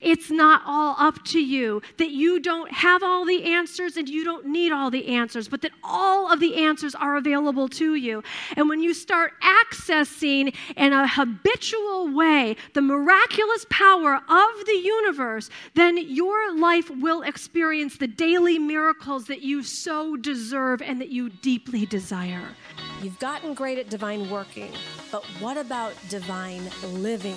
it's not all up to you, that you don't have all the answers and you don't need all the answers, but that all of the answers are available to you. And when you start accessing in a habitual way the miraculous power of the universe, then your life will experience the daily miracles that you so deserve and that you deeply desire. You've gotten great at divine working, but what about divine living?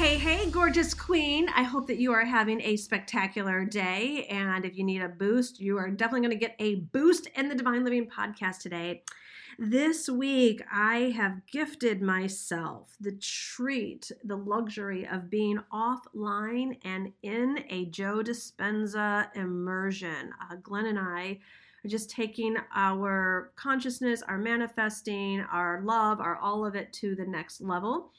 Hey, hey, gorgeous queen. I hope that you are having a spectacular day. And if you need a boost, you are definitely going to get a boost in the Divine Living podcast today. This week, I have gifted myself the treat, the luxury of being offline and in a Joe Dispenza immersion. Uh, Glenn and I are just taking our consciousness, our manifesting, our love, our all of it to the next level.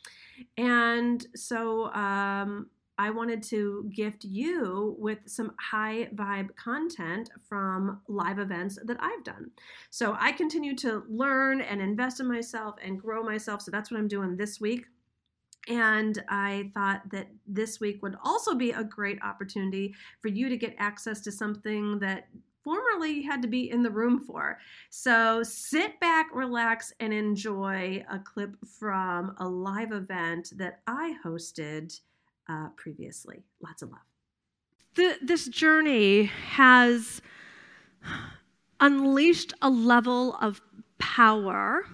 And so um, I wanted to gift you with some high vibe content from live events that I've done. So I continue to learn and invest in myself and grow myself. So that's what I'm doing this week. And I thought that this week would also be a great opportunity for you to get access to something that formerly you had to be in the room for. So sit back, relax, and enjoy a clip from a live event that I hosted uh, previously. Lots of love. The, this journey has unleashed a level of power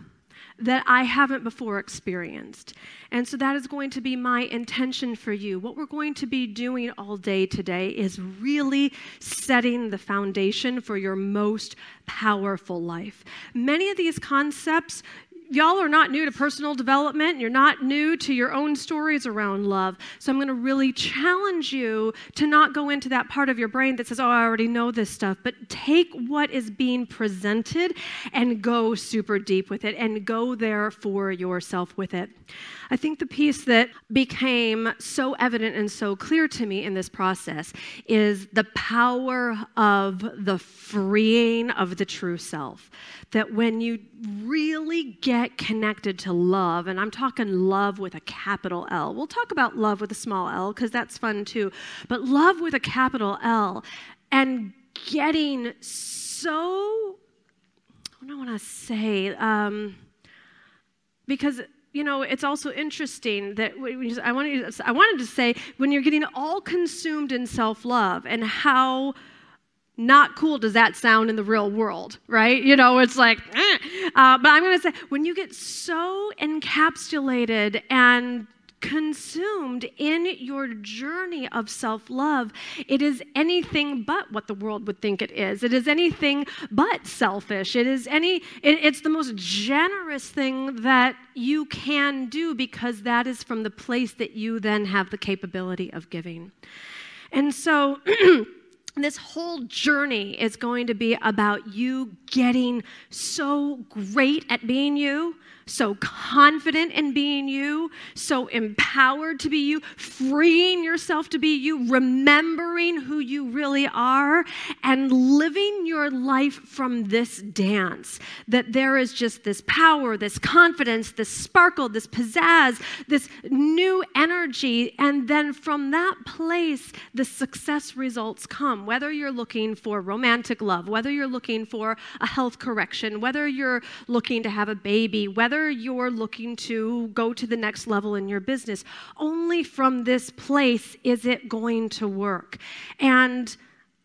that I haven't before experienced. And so that is going to be my intention for you. What we're going to be doing all day today is really setting the foundation for your most powerful life. Many of these concepts y'all are not new to personal development. You're not new to your own stories around love. So I'm going to really challenge you to not go into that part of your brain that says, oh, I already know this stuff, but take what is being presented and go super deep with it and go there for yourself with it. I think the piece that became so evident and so clear to me in this process is the power of the freeing of the true self. That when you really get connected to love, and I'm talking love with a capital L, we'll talk about love with a small l because that's fun too, but love with a capital L and getting so, what do I want to say? Um, because you know, it's also interesting that I wanted, I wanted to say when you're getting all consumed in self love and how not cool does that sound in the real world, right? You know, it's like, eh. uh, but I'm going to say when you get so encapsulated and consumed in your journey of self love, it is anything but what the world would think it is. It is anything but selfish. It is any, it, it's the most generous thing that you can do because that is from the place that you then have the capability of giving. And so, this whole journey is going to be about you getting so great at being you so confident in being you, so empowered to be you, freeing yourself to be you, remembering who you really are, and living your life from this dance. That there is just this power, this confidence, this sparkle, this pizzazz, this new energy. And then from that place, the success results come. Whether you're looking for romantic love, whether you're looking for a health correction, whether you're looking to have a baby, whether whether you're looking to go to the next level in your business, only from this place is it going to work. And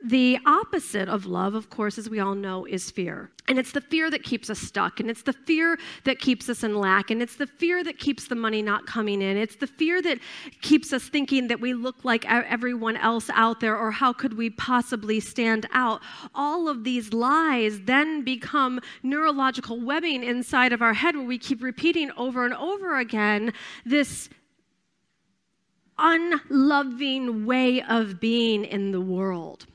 the opposite of love, of course, as we all know, is fear. And it's the fear that keeps us stuck, and it's the fear that keeps us in lack, and it's the fear that keeps the money not coming in. It's the fear that keeps us thinking that we look like everyone else out there, or how could we possibly stand out? All of these lies then become neurological webbing inside of our head where we keep repeating over and over again this unloving way of being in the world.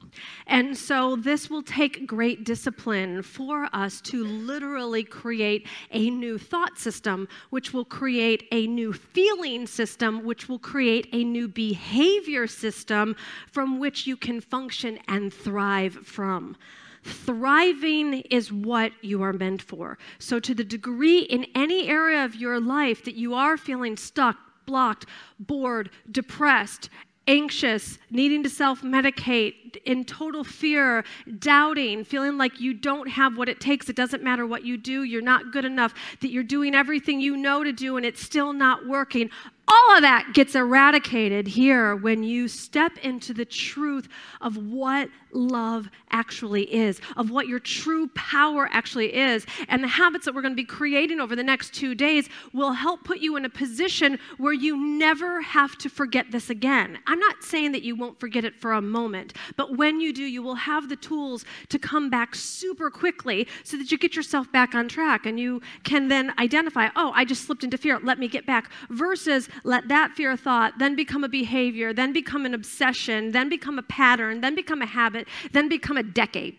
And so, this will take great discipline for us to literally create a new thought system, which will create a new feeling system, which will create a new behavior system from which you can function and thrive from. Thriving is what you are meant for. So, to the degree in any area of your life that you are feeling stuck, blocked, bored, depressed, anxious, needing to self medicate, in total fear, doubting, feeling like you don't have what it takes, it doesn't matter what you do, you're not good enough, that you're doing everything you know to do and it's still not working. All of that gets eradicated here when you step into the truth of what love actually is, of what your true power actually is. And the habits that we're going to be creating over the next two days will help put you in a position where you never have to forget this again. I'm not saying that you won't forget it for a moment, but when you do, you will have the tools to come back super quickly so that you get yourself back on track and you can then identify, oh, I just slipped into fear, let me get back, versus let that fear thought then become a behavior, then become an obsession, then become a pattern, then become a habit, then become a decade.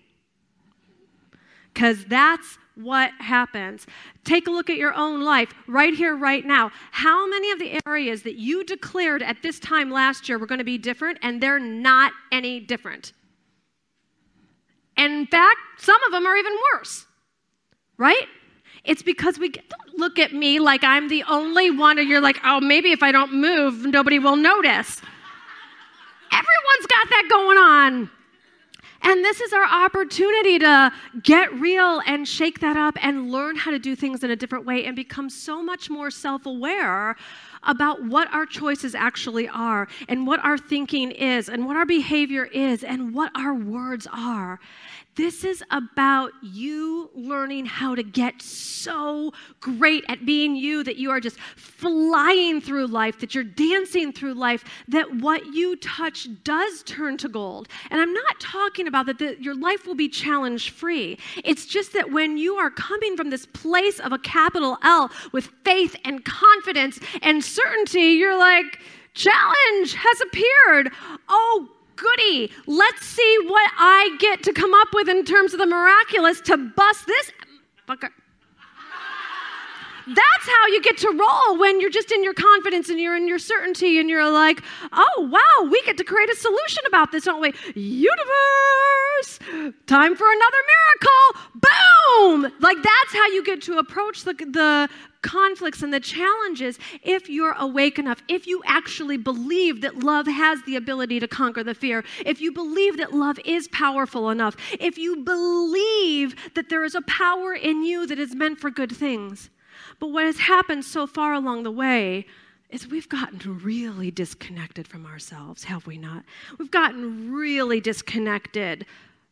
Because that's what happens. Take a look at your own life right here, right now. How many of the areas that you declared at this time last year were going to be different and they're not any different? And in fact, some of them are even worse, right? It's because we don't look at me like I'm the only one, or you're like, oh, maybe if I don't move, nobody will notice. Everyone's got that going on. And this is our opportunity to get real and shake that up and learn how to do things in a different way and become so much more self aware about what our choices actually are and what our thinking is and what our behavior is and what our words are. This is about you learning how to get so great at being you that you are just flying through life, that you're dancing through life, that what you touch does turn to gold. And I'm not talking about that the, your life will be challenge free. It's just that when you are coming from this place of a capital L with faith and confidence and certainty, you're like, challenge has appeared. Oh, goody. Let's see what I get to come up with in terms of the miraculous to bust this fucker. That's how you get to roll when you're just in your confidence and you're in your certainty and you're like, oh, wow, we get to create a solution about this, don't we? Universe, time for another miracle. Boom! Like that's how you get to approach the, the conflicts and the challenges if you're awake enough, if you actually believe that love has the ability to conquer the fear, if you believe that love is powerful enough, if you believe that there is a power in you that is meant for good things. But what has happened so far along the way is we've gotten really disconnected from ourselves, have we not? We've gotten really disconnected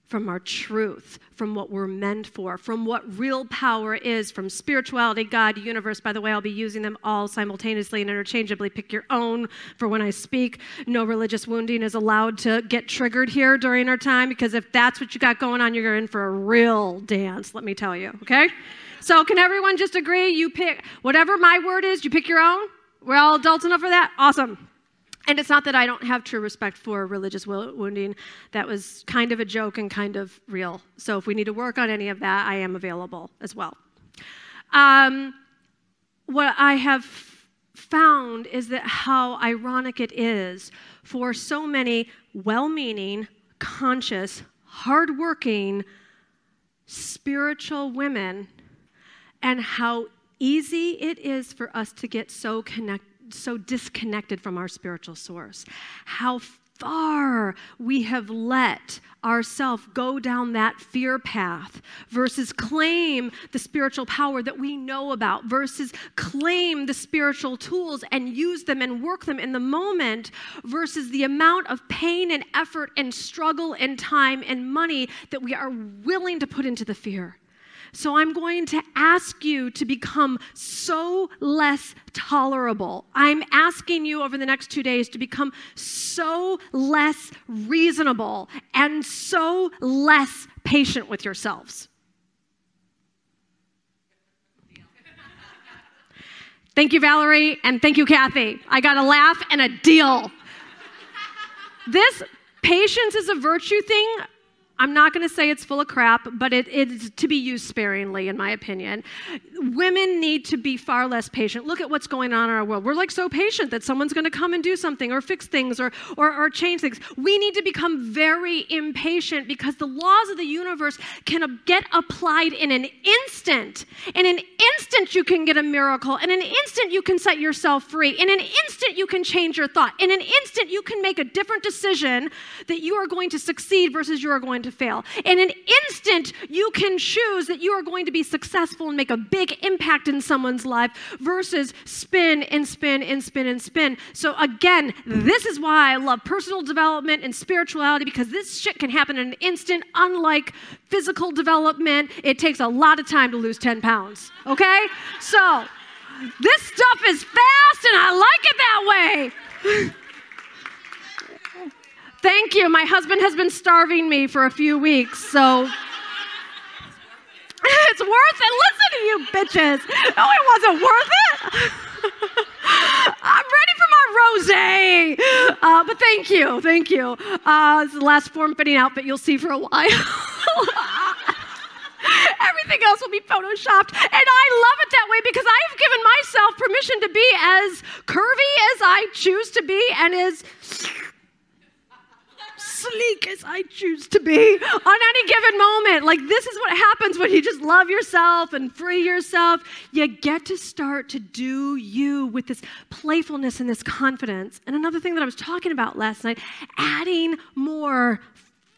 from our truth, from what we're meant for, from what real power is, from spirituality, God, universe. By the way, I'll be using them all simultaneously and interchangeably. Pick your own for when I speak. No religious wounding is allowed to get triggered here during our time because if that's what you got going on, you're in for a real dance, let me tell you, okay? So, can everyone just agree? You pick whatever my word is, you pick your own? We're all adults enough for that? Awesome. And it's not that I don't have true respect for religious wounding. That was kind of a joke and kind of real. So if we need to work on any of that, I am available as well. Um, what I have found is that how ironic it is for so many well meaning, conscious, hardworking, spiritual women, and how easy it is for us to get so connected so disconnected from our spiritual source. How far we have let ourselves go down that fear path versus claim the spiritual power that we know about versus claim the spiritual tools and use them and work them in the moment versus the amount of pain and effort and struggle and time and money that we are willing to put into the fear. So I'm going to ask you to become so less tolerable. I'm asking you over the next two days to become so less reasonable and so less patient with yourselves. Thank you, Valerie, and thank you, Kathy. I got a laugh and a deal. This patience is a virtue thing. I'm not going to say it's full of crap, but it is to be used sparingly, in my opinion. Women need to be far less patient. Look at what's going on in our world. We're like so patient that someone's going to come and do something or fix things or, or, or change things. We need to become very impatient because the laws of the universe can get applied in an instant. In an instant, you can get a miracle. In an instant, you can set yourself free. In an instant, you can change your thought. In an instant, you can make a different decision that you are going to succeed versus you are going to fail. In an instant, you can choose that you are going to be successful and make a big impact in someone's life versus spin and spin and spin and spin. So, again, this is why I love personal development and spirituality because this shit can happen in an instant, unlike physical development. It takes a lot of time to lose 10 pounds, okay? So, this stuff is fast and I like it that way. Thank you. My husband has been starving me for a few weeks, so it's worth it. Listen to you bitches. No, it wasn't worth it. I'm ready for my rose. Uh, but thank you. Thank you. Uh, is the last form fitting outfit you'll see for a while. Everything else will be photoshopped. And I love it that way because I've given myself permission to be as curvy as I choose to be and as sleek as I choose to be on any given moment. Like, this is what happens when you just love yourself and free yourself. You get to start to do you with this playfulness and this confidence. And another thing that I was talking about last night adding more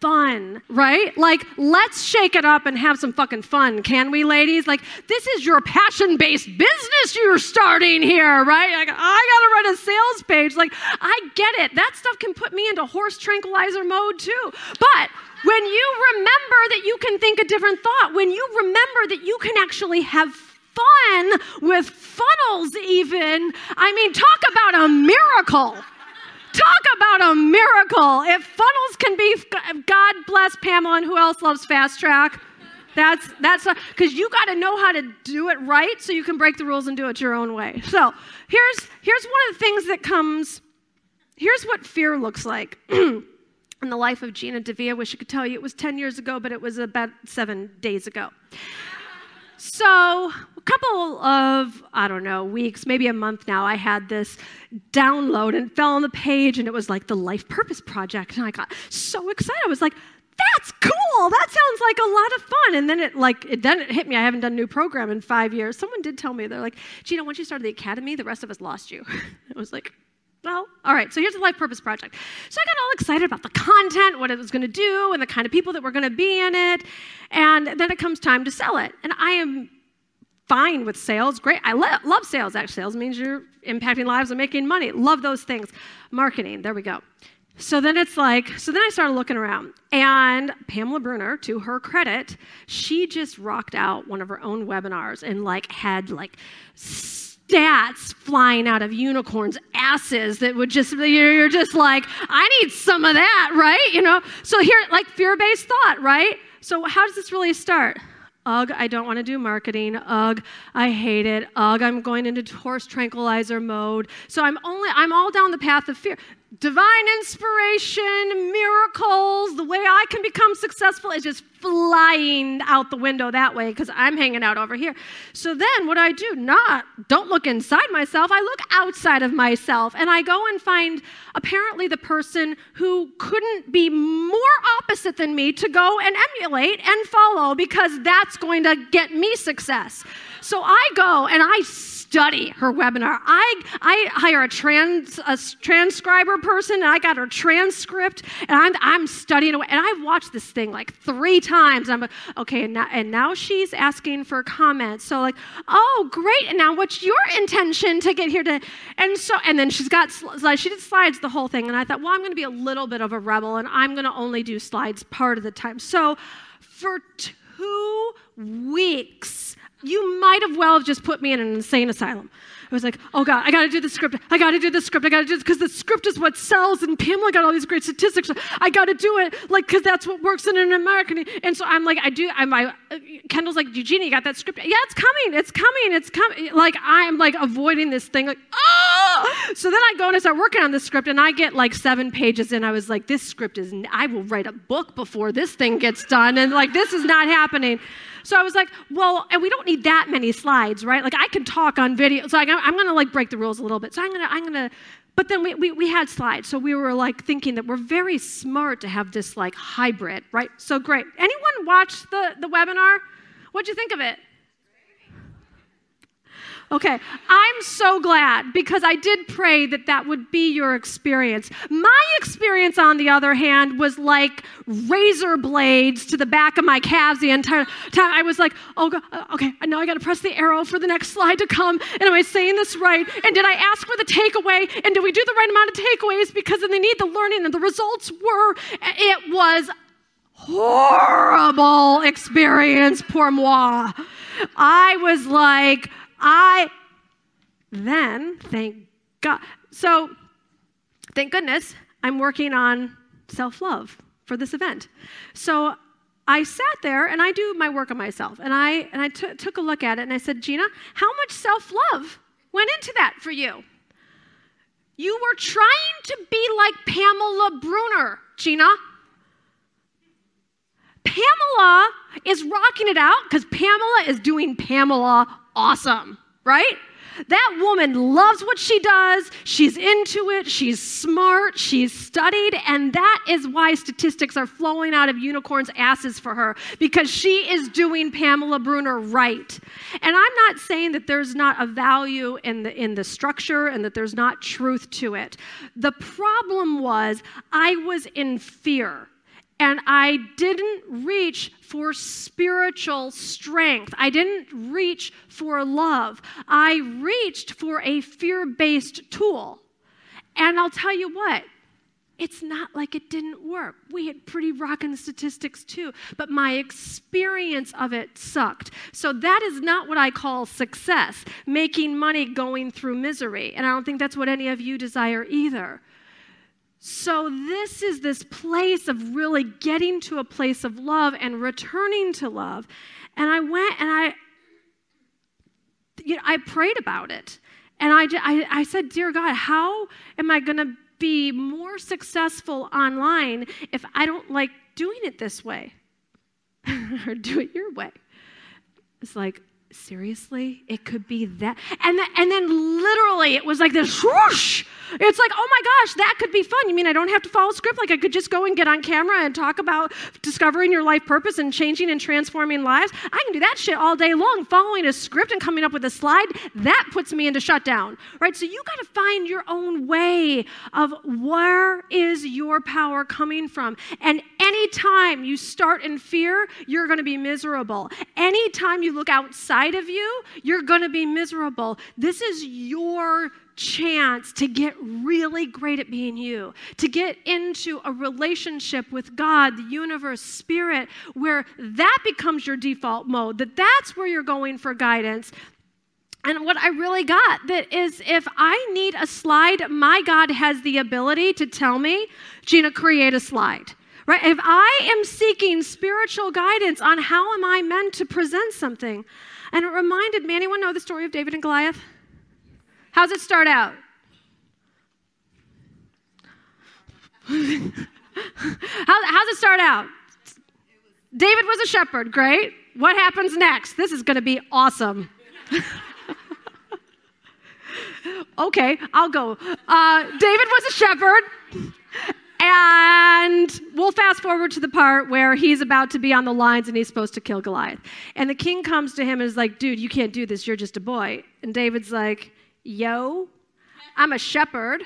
fun, right? Like, let's shake it up and have some fucking fun, can we, ladies? Like, this is your passion based business you're starting here, right? Like, I gotta run a sales page. Like, I get it. That stuff can put me into horse tranquilizer mode too. But when you remember that you can think a different thought, when you remember that you can actually have fun with funnels, even, I mean, talk about a miracle. Talk about a miracle. If funnels can be, God bless Pamela and who else loves fast track? That's that's because you got to know how to do it right so you can break the rules and do it your own way. So here's here's one of the things that comes. Here's what fear looks like. in the life of Gina DeVee, I wish I could tell you it was 10 years ago, but it was about seven days ago. So, a couple of, I don't know, weeks, maybe a month now, I had this download and fell on the page, and it was like the Life Purpose Project. And I got so excited. I was like, that's cool. That sounds like a lot of fun. And then it like it then it hit me. I haven't done a new program in five years. Someone did tell me they're like, Gina, once you started the academy, the rest of us lost you. I was like, well, all right, so here's the Life Purpose Project. So I got all excited about the content, what it was going to do, and the kind of people that were going to be in it. And then it comes time to sell it. And I am fine with sales. Great. I lo- love sales. Actually, sales means you're impacting lives and making money. Love those things. Marketing, there we go. So then it's like, so then I started looking around, and Pamela Bruner, to her credit, she just rocked out one of her own webinars and like had like stats flying out of unicorns' asses that would just, you're just like, I need some of that, right? You know? So here, like fear based thought, right? So how does this really start? Ugh, I don't want to do marketing. Ugh, I hate it. Ugh, I'm going into horse tranquilizer mode. So I'm only, I'm all down the path of fear divine inspiration, miracles, the way I can become successful is just flying out the window that way because I'm hanging out over here. So then what I do, not don't look inside myself, I look outside of myself and I go and find apparently the person who couldn't be more opposite than me to go and emulate and follow because that's going to get me success. So I go and I study her webinar. I, I hire a, trans, a transcriber person and I got her transcript and I'm, I'm studying away. And I've watched this thing like three times. I'm like, okay, and now, and now she's asking for comments. So like, oh, great. And now what's your intention to get here to, and so, and then she's got, slides. she did slides the whole thing. And I thought, well, I'm going to be a little bit of a rebel and I'm going to only do slides part of the time. So for two weeks, you might have well have just put me in an insane asylum. I was like, oh God, I gotta do the script. I gotta do the script. I gotta do this because the script is what sells. And Pamela got all these great statistics. I gotta do it, like, because that's what works in an American. And so I'm like, I do. I'm. I, Kendall's like, Eugenie, you got that script? Yeah, it's coming. It's coming. It's coming. Like I'm like avoiding this thing. Like, oh, so then I go and I start working on the script, and I get like seven pages in. I was like, this script is, I will write a book before this thing gets done. And like, this is not happening. So I was like, well, and we don't need that many slides, right? Like, I can talk on video. So I, I'm going to like break the rules a little bit. So I'm going to, I'm going to, but then we, we, we had slides. So we were like thinking that we're very smart to have this like hybrid, right? So great. Anyone watch the, the webinar? What'd you think of it? Okay, I'm so glad because I did pray that that would be your experience. My experience, on the other hand, was like razor blades to the back of my calves the entire time. I was like, oh, uh, okay, now I got to press the arrow for the next slide to come. And am I saying this right? And did I ask for the takeaway? And did we do the right amount of takeaways? Because then they need the learning, and the results were, it was horrible experience pour moi. I was like, I then, thank God. So, thank goodness, I'm working on self love for this event. So, I sat there and I do my work on myself. And I, and I t- took a look at it and I said, Gina, how much self love went into that for you? You were trying to be like Pamela Bruner, Gina. Pamela is rocking it out because Pamela is doing Pamela awesome, right? That woman loves what she does. She's into it. She's smart. She's studied. And that is why statistics are flowing out of unicorns' asses for her because she is doing Pamela Bruner right. And I'm not saying that there's not a value in the, in the structure and that there's not truth to it. The problem was I was in fear and I didn't reach for spiritual strength. I didn't reach for love. I reached for a fear based tool. And I'll tell you what, it's not like it didn't work. We had pretty rocking statistics too, but my experience of it sucked. So that is not what I call success, making money going through misery. And I don't think that's what any of you desire either. So, this is this place of really getting to a place of love and returning to love. And I went and I, you know, I prayed about it. And I, I, I said, Dear God, how am I going to be more successful online if I don't like doing it this way or do it your way? It's like, seriously? It could be that. And, the, and then literally it was like this whoosh. It's like, oh my gosh, that could be fun. You mean I don't have to follow script? Like I could just go and get on camera and talk about discovering your life purpose and changing and transforming lives? I can do that shit all day long. Following a script and coming up with a slide, that puts me into shutdown, right? So you got to find your own way of where is your power coming from. And anytime you start in fear, you're going to be miserable. Anytime you look outside, of you, you're going to be miserable. This is your chance to get really great at being you, to get into a relationship with God, the universe, spirit, where that becomes your default mode, that that's where you're going for guidance. And what I really got that is if I need a slide, my God has the ability to tell me, Gina, create a slide. Right? If I am seeking spiritual guidance on how am I meant to present something, and it reminded me anyone know the story of David and Goliath? How's it start out? How, how's it start out? David was a shepherd. Great. What happens next? This is going to be awesome. okay, I'll go. Uh, David was a shepherd. And we'll fast forward to the part where he's about to be on the lines and he's supposed to kill Goliath. And the king comes to him and is like, dude, you can't do this. You're just a boy. And David's like, yo, I'm a shepherd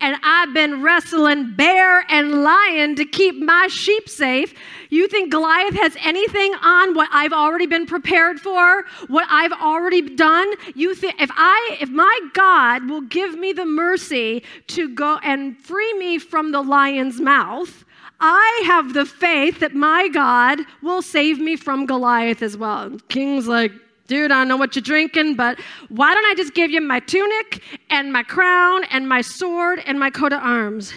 and I've been wrestling bear and lion to keep my sheep safe. You think Goliath has anything on what I've already been prepared for, what I've already done? You think if I if my God will give me the mercy to go and free me from the lion's mouth, I have the faith that my God will save me from Goliath as well. King's like, dude, I don't know what you're drinking, but why don't I just give you my tunic and my crown and my sword and my coat of arms?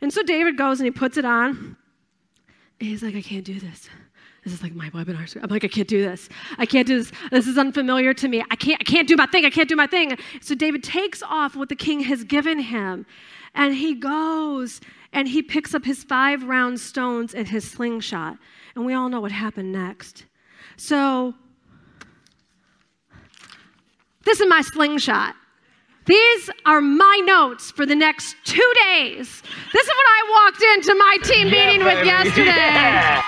And so David goes and he puts it on. And he's like, I can't do this. This is like my webinar. I'm like, I can't do this. I can't do this. This is unfamiliar to me. I can't, I can't do my thing. I can't do my thing. So David takes off what the king has given him and he goes and he picks up his five round stones and his slingshot. And we all know what happened next. So, this is my slingshot. These are my notes for the next two days. This is what I walked into my team yeah, meeting baby. with yesterday. Yeah.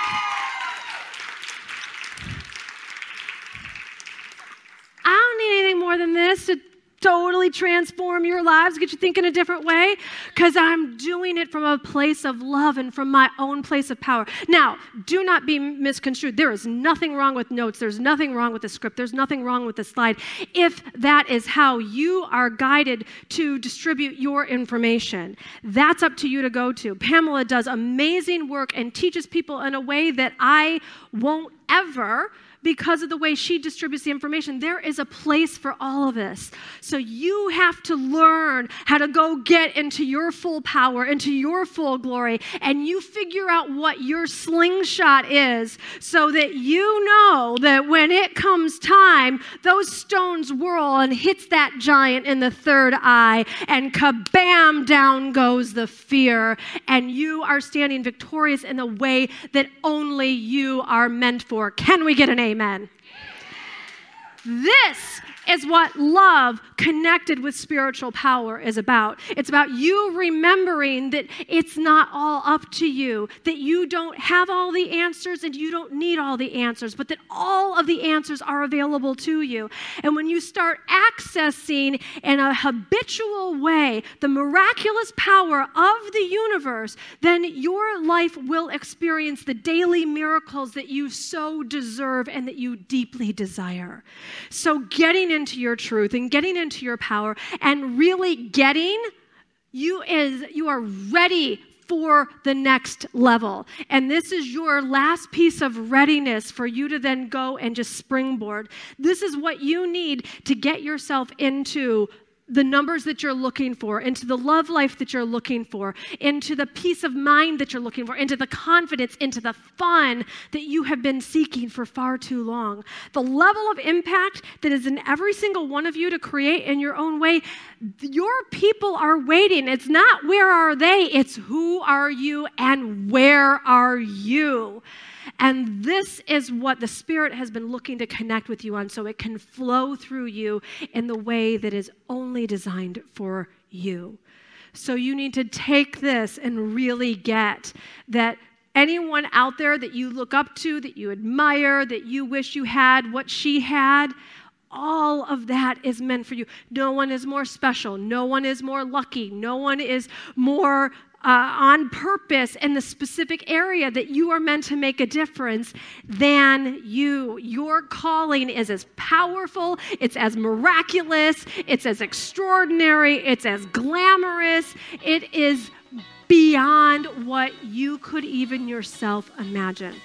I don't need anything more than this to totally transform your lives, get you thinking a different way, because I'm doing it from a place of love and from my own place of power. Now, do not be misconstrued. There is nothing wrong with notes, there's nothing wrong with the script, there's nothing wrong with the slide. If that is how you are guided to distribute your information, that's up to you to go to. Pamela does amazing work and teaches people in a way that I won't ever because of the way she distributes the information. There is a place for all of us. So you have to learn how to go get into your full power, into your full glory, and you figure out what your slingshot is so that you know that when it comes time, those stones whirl and hits that giant in the third eye, and kabam, down goes the fear. And you are standing victorious in the way that only you are meant for. Can we get an amen? Amen. This is what love connected with spiritual power is about. It's about you remembering that it's not all up to you, that you don't have all the answers and you don't need all the answers, but that all of the answers are available to you. And when you start accessing in a habitual way the miraculous power of the universe, then your life will experience the daily miracles that you so deserve and that you deeply desire. So, getting into your truth and getting into your power and really getting you is you are ready for the next level. And this is your last piece of readiness for you to then go and just springboard. This is what you need to get yourself into the numbers that you're looking for, into the love life that you're looking for, into the peace of mind that you're looking for, into the confidence, into the fun that you have been seeking for far too long. The level of impact that is in every single one of you to create in your own way, your people are waiting. It's not where are they, it's who are you and where are you. And this is what the Spirit has been looking to connect with you on so it can flow through you in the way that is only designed for you. So you need to take this and really get that anyone out there that you look up to, that you admire, that you wish you had what she had, all of that is meant for you. No one is more special. No one is more lucky. No one is more uh, on purpose in the specific area that you are meant to make a difference than you. Your calling is as powerful, it's as miraculous, it's as extraordinary, it's as glamorous, it is beyond what you could even yourself imagine.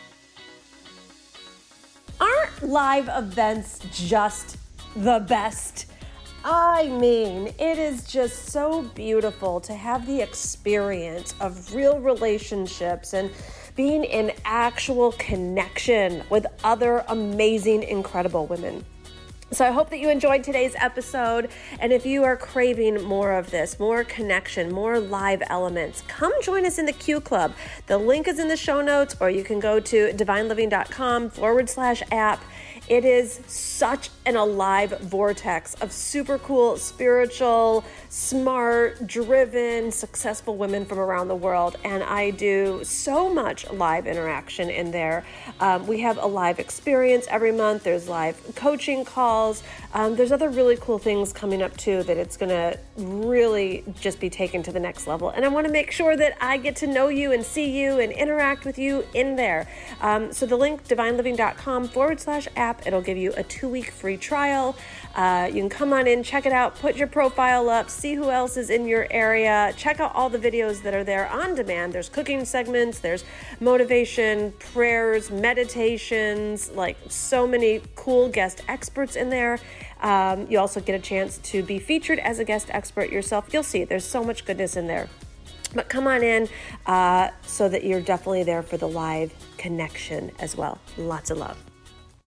Aren't live events just the best? I mean, it is just so beautiful to have the experience of real relationships and being in actual connection with other amazing, incredible women. So I hope that you enjoyed today's episode. And if you are craving more of this, more connection, more live elements, come join us in the Q Club. The link is in the show notes, or you can go to divineliving.com forward slash app it is such an alive vortex of super cool, spiritual, smart, driven, successful women from around the world. And I do so much live interaction in there. Um, we have a live experience every month, there's live coaching calls. Um, there's other really cool things coming up too that it's going to really just be taken to the next level. And I want to make sure that I get to know you and see you and interact with you in there. Um, so the link, divineliving.com forward slash app It'll give you a two week free trial. Uh, you can come on in, check it out, put your profile up, see who else is in your area, check out all the videos that are there on demand. There's cooking segments, there's motivation, prayers, meditations, like so many cool guest experts in there. Um, you also get a chance to be featured as a guest expert yourself. You'll see, there's so much goodness in there. But come on in uh, so that you're definitely there for the live connection as well. Lots of love.